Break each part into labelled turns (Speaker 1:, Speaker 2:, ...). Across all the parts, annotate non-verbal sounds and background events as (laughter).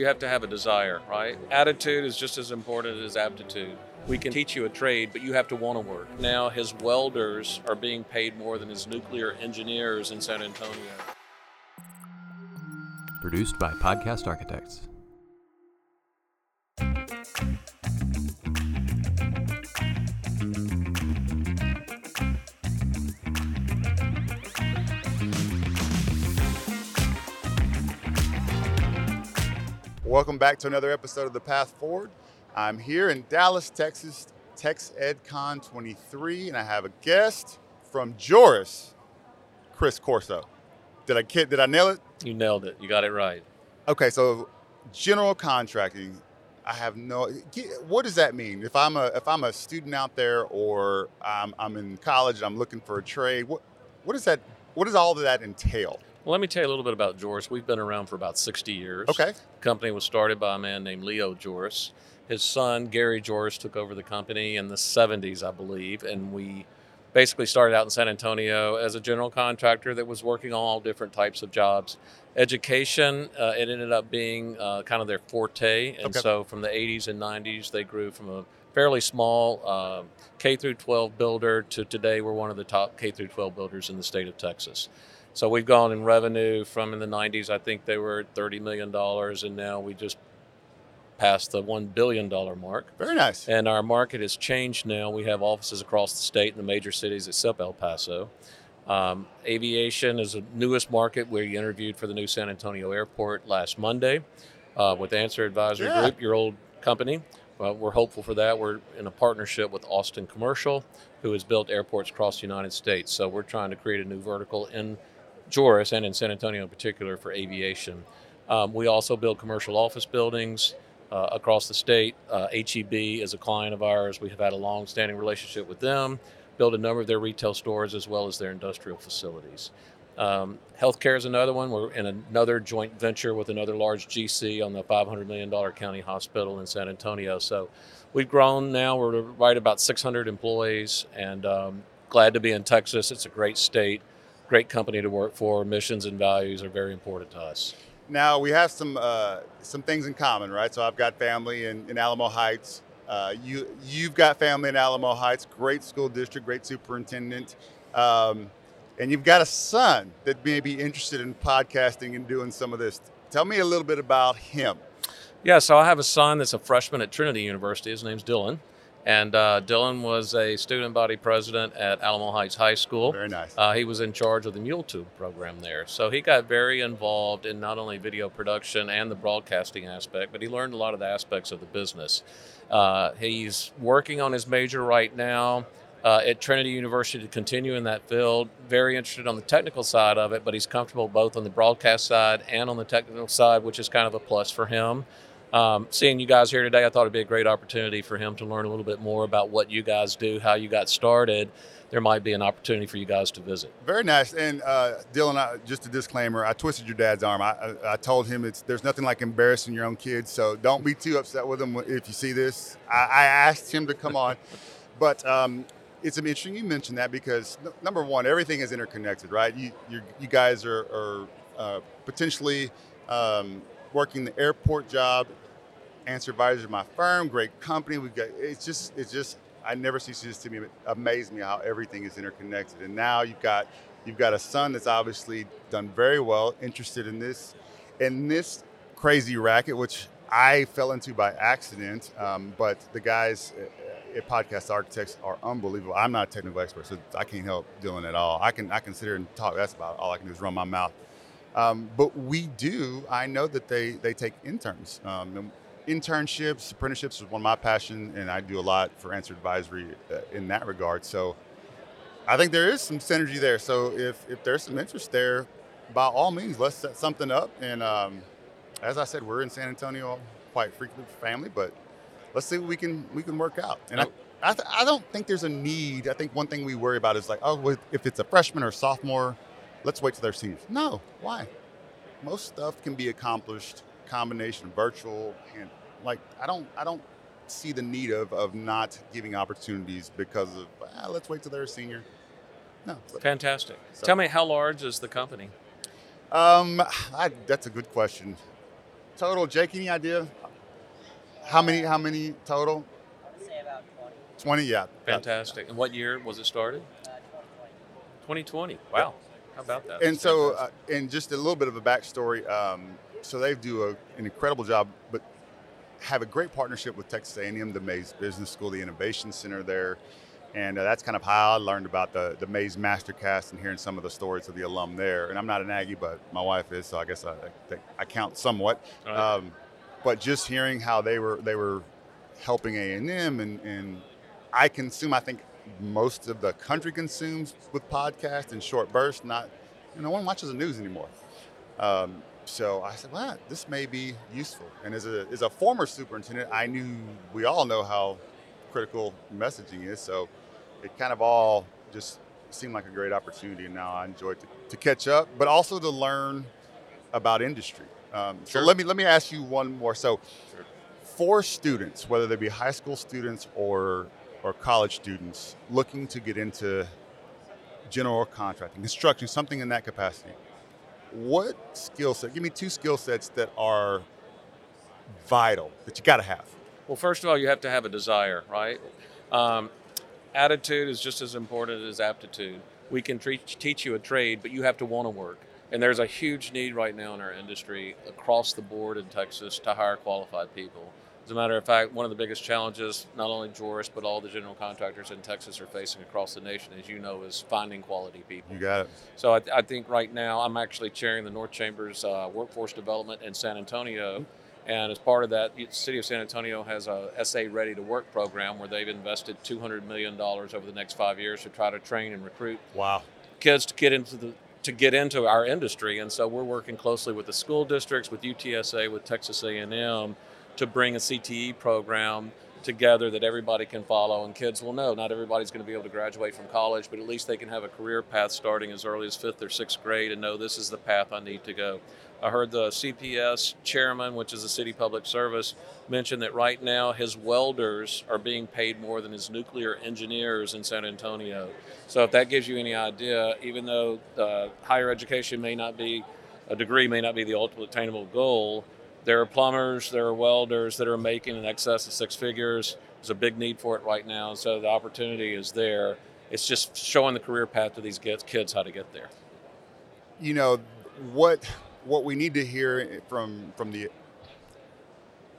Speaker 1: You have to have a desire, right? Attitude is just as important as aptitude. We can teach you a trade, but you have to want to work. Now, his welders are being paid more than his nuclear engineers in San Antonio.
Speaker 2: Produced by Podcast Architects.
Speaker 3: Welcome back to another episode of The Path Forward. I'm here in Dallas, Texas, TexEdCon 23, and I have a guest from Joeris, Chris Corso. Did I kid? Did I nail it?
Speaker 1: You nailed it. You got it right.
Speaker 3: Okay, so general contracting. I have no. What does that mean? If I'm a if I'm a student out there, or I'm, I'm in college and I'm looking for a trade, what what does that what does all of that entail?
Speaker 1: Well, let me tell you a little bit about Joeris. We've been around for about 60 years.
Speaker 3: Okay.
Speaker 1: The company was started by a man named Leo Joeris. His son, Gary Joeris, took over the company in the 70s, I believe, and we basically started out in San Antonio as a general contractor that was working on all different types of jobs. Education, uh, it ended up being uh, kind of their forte, and
Speaker 3: Okay.
Speaker 1: so from the 80s and 90s, they grew from a fairly small uh, K through 12 builder to today we're one of the top K through 12 builders in the state of Texas. So we've gone in revenue from in the 90s, I think they were at $30 million, and now we just passed the $1 billion mark.
Speaker 3: Very nice.
Speaker 1: And our market has changed now. We have offices across the state in the major cities except El Paso. Um, aviation is the newest market. We interviewed for the new San Antonio airport last Monday uh, with Answer Advisory
Speaker 3: Yeah.
Speaker 1: Group, your old company. Well, we're hopeful for that. We're in a partnership with Austin Commercial, who has built airports across the United States. So we're trying to create a new vertical in Joeris and in San Antonio in particular for aviation. Um, we also build commercial office buildings uh, across the state. Uh, HEB is a client of ours. We have had a long-standing relationship with them. Built a number of their retail stores as well as their industrial facilities. Um, healthcare is another one. We're in another joint venture with another large GC on the $500 million county hospital in San Antonio. So we've grown now. We're right about 600 employees and um, glad to be in Texas. It's a great state, great company to work for. Missions and values are very important to us.
Speaker 3: Now we have some uh, some things in common, right? So I've got family in, in Alamo Heights. Uh, you you've got family in Alamo Heights. Great school district, great superintendent, um, and you've got a son that may be interested in podcasting and doing some of this. Tell me a little bit about him.
Speaker 1: Yeah, so I have a son that's a freshman at Trinity University. His name's Dylan. And uh, Dylan was a student body president at Alamo Heights High School.
Speaker 3: Very nice.
Speaker 1: Uh, he was in charge of the Mule Tube program there. So he got very involved in not only video production and the broadcasting aspect, but he learned a lot of the aspects of the business. Uh, he's working on his major right now uh, at Trinity University to continue in that field. Very interested on the technical side of it, but he's comfortable both on the broadcast side and on the technical side, which is kind of a plus for him. Um, seeing you guys here today, I thought it'd be a great opportunity for him to learn a little bit more about what you guys do, how you got started. There might be an opportunity for you guys to visit.
Speaker 3: Very nice. And uh, Dylan, I, just a disclaimer: I twisted your dad's arm. I, I, I told him it's there's nothing like embarrassing your own kids, so don't be too upset with him if you see this. I, I asked him to come on, (laughs) but um, it's interesting you mentioned that because number one, everything is interconnected, right? You you, guys are, are uh, potentially um, working the airport job. Answer Advisor, is my firm, great company. We got it's just it's just I never cease to to me amaze me how everything is interconnected. And now you've got you've got a son that's obviously done very well, interested in this in this crazy racket, which I fell into by accident. Um, but the guys at Podcast Architects are unbelievable. I'm not a technical expert, so I can't help Dylan at all. I can I can sit here and talk. That's about all I can do is run my mouth. Um, but we do. I know that they they take interns. Um, internships, apprenticeships is one of my passion, and I do a lot for Answer Advisory uh, in that regard. So I think there is some synergy there. So if if there's some interest there, by all means, let's set something up. And um, as I said, we're in San Antonio quite frequently family, but let's see what we can we can work out. And I, I, th- I don't think there's a need. I think one thing we worry about is like, oh, if it's a freshman or sophomore, let's wait till they're seniors. No, why? Most stuff can be accomplished combination of virtual and like I don't I don't see the need of of not giving opportunities because of ah, let's wait till they're a senior. No.
Speaker 1: Fantastic.
Speaker 3: So-
Speaker 1: Tell me, how large is the company?
Speaker 3: Um, I, that's a good question. total, Jake, any idea? How many? How many total?
Speaker 4: say about 20.
Speaker 3: Twenty. Yeah.
Speaker 1: Fantastic. And what year was it started?
Speaker 4: Uh,
Speaker 1: 2020. Wow. How about that?
Speaker 3: And
Speaker 1: That's
Speaker 3: so, uh, and just a little bit of a backstory. Um, so they do a, an incredible job, but have a great partnership with Texas A&M, the Mays Business School, the Innovation Center there, and uh, that's kind of how I learned about the the Mays Mastercast and hearing some of the stories of the alum there. And I'm not an Aggie, but my wife is, so I guess I, I, I count somewhat.
Speaker 1: All right.
Speaker 3: Um, but just hearing how they were they were helping A&M and and I consume I think most of the country consumes with podcasts in short bursts. Not you know, no one watches the news anymore. Um, so I said, well, this may be useful. And as a as a former superintendent, I knew we all know how critical messaging is. So it kind of all just seemed like a great opportunity. And now I enjoyed to, to catch up, but also to learn about industry. Um, so let me let me ask you one more. So
Speaker 1: Sure.
Speaker 3: for students, whether they be high school students or or college students looking to get into general contracting, construction, something in that capacity, what skill set? Give me two skill sets that are vital that you got to have.
Speaker 1: Well, first of all, you have to have a desire, right? Um, attitude is just as important as aptitude. We can teach you a trade, but you have to want to work. And there's a huge need right now in our industry across the board in Texas to hire qualified people. As a matter of fact, one of the biggest challenges, not only Joeris, but all the general contractors in Texas are facing across the nation, as you know, is finding quality people.
Speaker 3: You got it.
Speaker 1: So I, I think right now I'm actually chairing the North Chambers uh, Workforce Development in San Antonio, and as part of that, the City of San Antonio has a SA Ready to Work program where they've invested 200 million dollars over the next five years to try to train and recruit
Speaker 3: Wow.
Speaker 1: kids to get into the to get into our industry. And so we're working closely with the school districts, with UTSA, with Texas A&M to bring a CTE program together that everybody can follow and kids will know not everybody's going to be able to graduate from college but at least they can have a career path starting as early as fifth or sixth grade and know this is the path i need to go i heard the cps chairman which is the city public service mention that right now his welders are being paid more than his nuclear engineers in san antonio so if that gives you any idea even though uh, higher education may not be a degree may not be the ultimate attainable goal there are plumbers, there are welders that are making in excess of six figures. There's a big need for it right now, so the opportunity is there. It's just showing the career path to these kids, kids how to get there.
Speaker 3: You know what what we need to hear from from the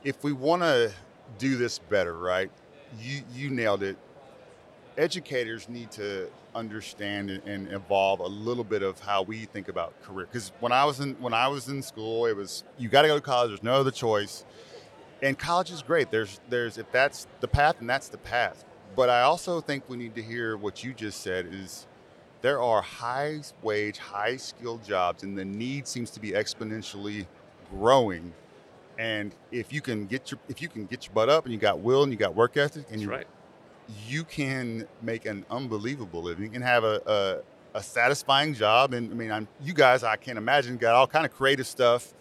Speaker 3: if we want to do this better, right? You you nailed it. Educators need to understand and, evolve a little bit of how we think about career. Because when I was in when I was in school, it was you got to go to college. There's no other choice. And college is great. There's there's if that's the path, and that's the path. But I also think we need to hear what you just said is there are high wage, high skilled jobs, and the need seems to be exponentially growing. And if you can get your if you can get your butt up and you got will and you got work ethic and
Speaker 1: That's
Speaker 3: you
Speaker 1: right.
Speaker 3: you can make an unbelievable living and have a, a, a satisfying job. And I mean, I'm, you guys, I can't imagine, got all kind of creative stuff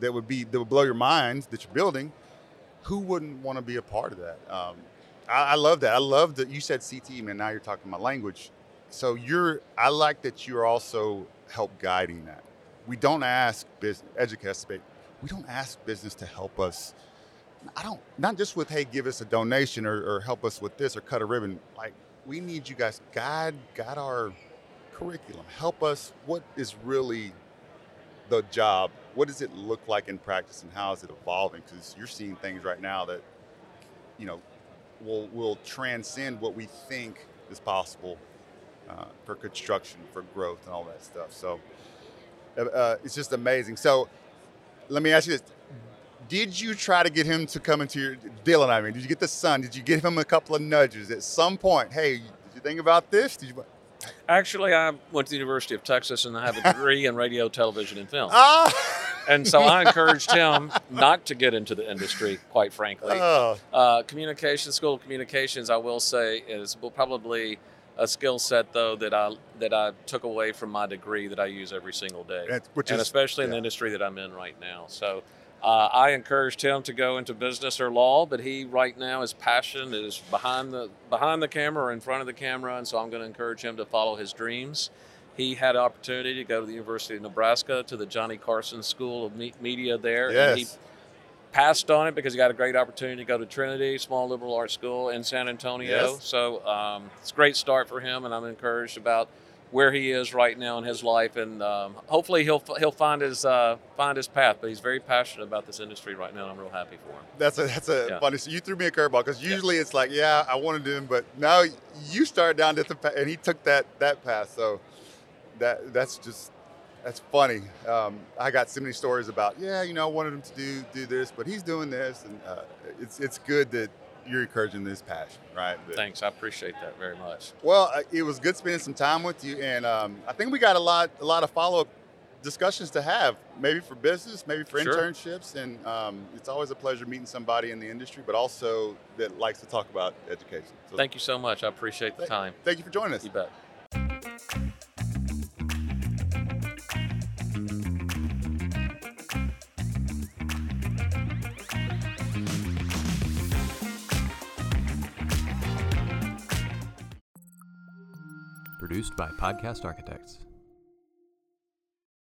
Speaker 3: that would be that would blow your minds that you're building. Who wouldn't want to be a part of that? Um, I, I love that. I love that you said CT, man. Now you're talking my language. So you're. I like that you're also help guiding that. We don't ask business educators. We don't ask business to help us I don't not just with hey give us a donation or, or help us with this or cut a ribbon. Like we need you guys guide guide our curriculum. Help us. What is really the job? What does it look like in practice, and how is it evolving? Because you're seeing things right now that you know will will transcend what we think is possible uh, for construction, for growth, and all that stuff. So uh, uh, it's just amazing. So let me ask you this: Did you try to get him to come into your Dylan? I mean, did you get the son? Did you give him a couple of nudges at some point? Hey, did you think about this? Did you?
Speaker 1: Actually, I went to the University of Texas and I have a degree in radio, television, and film.
Speaker 3: Ah!
Speaker 1: And so I encouraged him not to get into the industry, quite frankly.
Speaker 3: Oh,
Speaker 1: Uh, communication, school of communications, I will say, is probably a skill set though that I that I took away from my degree that I use every single day,
Speaker 3: and- which
Speaker 1: and
Speaker 3: is
Speaker 1: especially in the industry that I'm in right now. So. Uh, I encouraged him to go into business or law, but he right now his passion is behind the behind the camera or in front of the camera, and so I'm going to encourage him to follow his dreams. He had an opportunity to go to the University of Nebraska to the Johnny Carson School of Me- Media there, and he
Speaker 3: yes.
Speaker 1: Passed on it because he got a great opportunity to go to Trinity, small liberal arts school in San Antonio.
Speaker 3: Yes.
Speaker 1: So um, it's a great start for him, and I'm encouraged about where he is right now in his life, and um, hopefully he'll he'll find his uh, find his path. But he's very passionate about this industry right now. and I'm real happy for him.
Speaker 3: That's a that's a
Speaker 1: Yeah.
Speaker 3: funny. So you threw me a curveball because usually it's like, yeah, I wanted to him, but now you started down different path, and he took that that path. So that that's just that's funny. Um, I got so many stories about, yeah, you know, I wanted him to do do this, but he's doing this, and uh, it's it's good that you're encouraging this passion, right? That-
Speaker 1: Thanks, I appreciate that very much.
Speaker 3: Well, uh, it was good spending some time with you, and um, I think we got a lot a lot of follow up discussions to have, maybe for business, maybe for
Speaker 1: Sure.
Speaker 3: internships, and um, it's always a pleasure meeting somebody in the industry, but also that likes to talk about education. So
Speaker 1: Thank you so much. I appreciate the
Speaker 3: Thank-
Speaker 1: time.
Speaker 3: thank you for joining us.
Speaker 1: You bet.
Speaker 2: By Podcast Architects.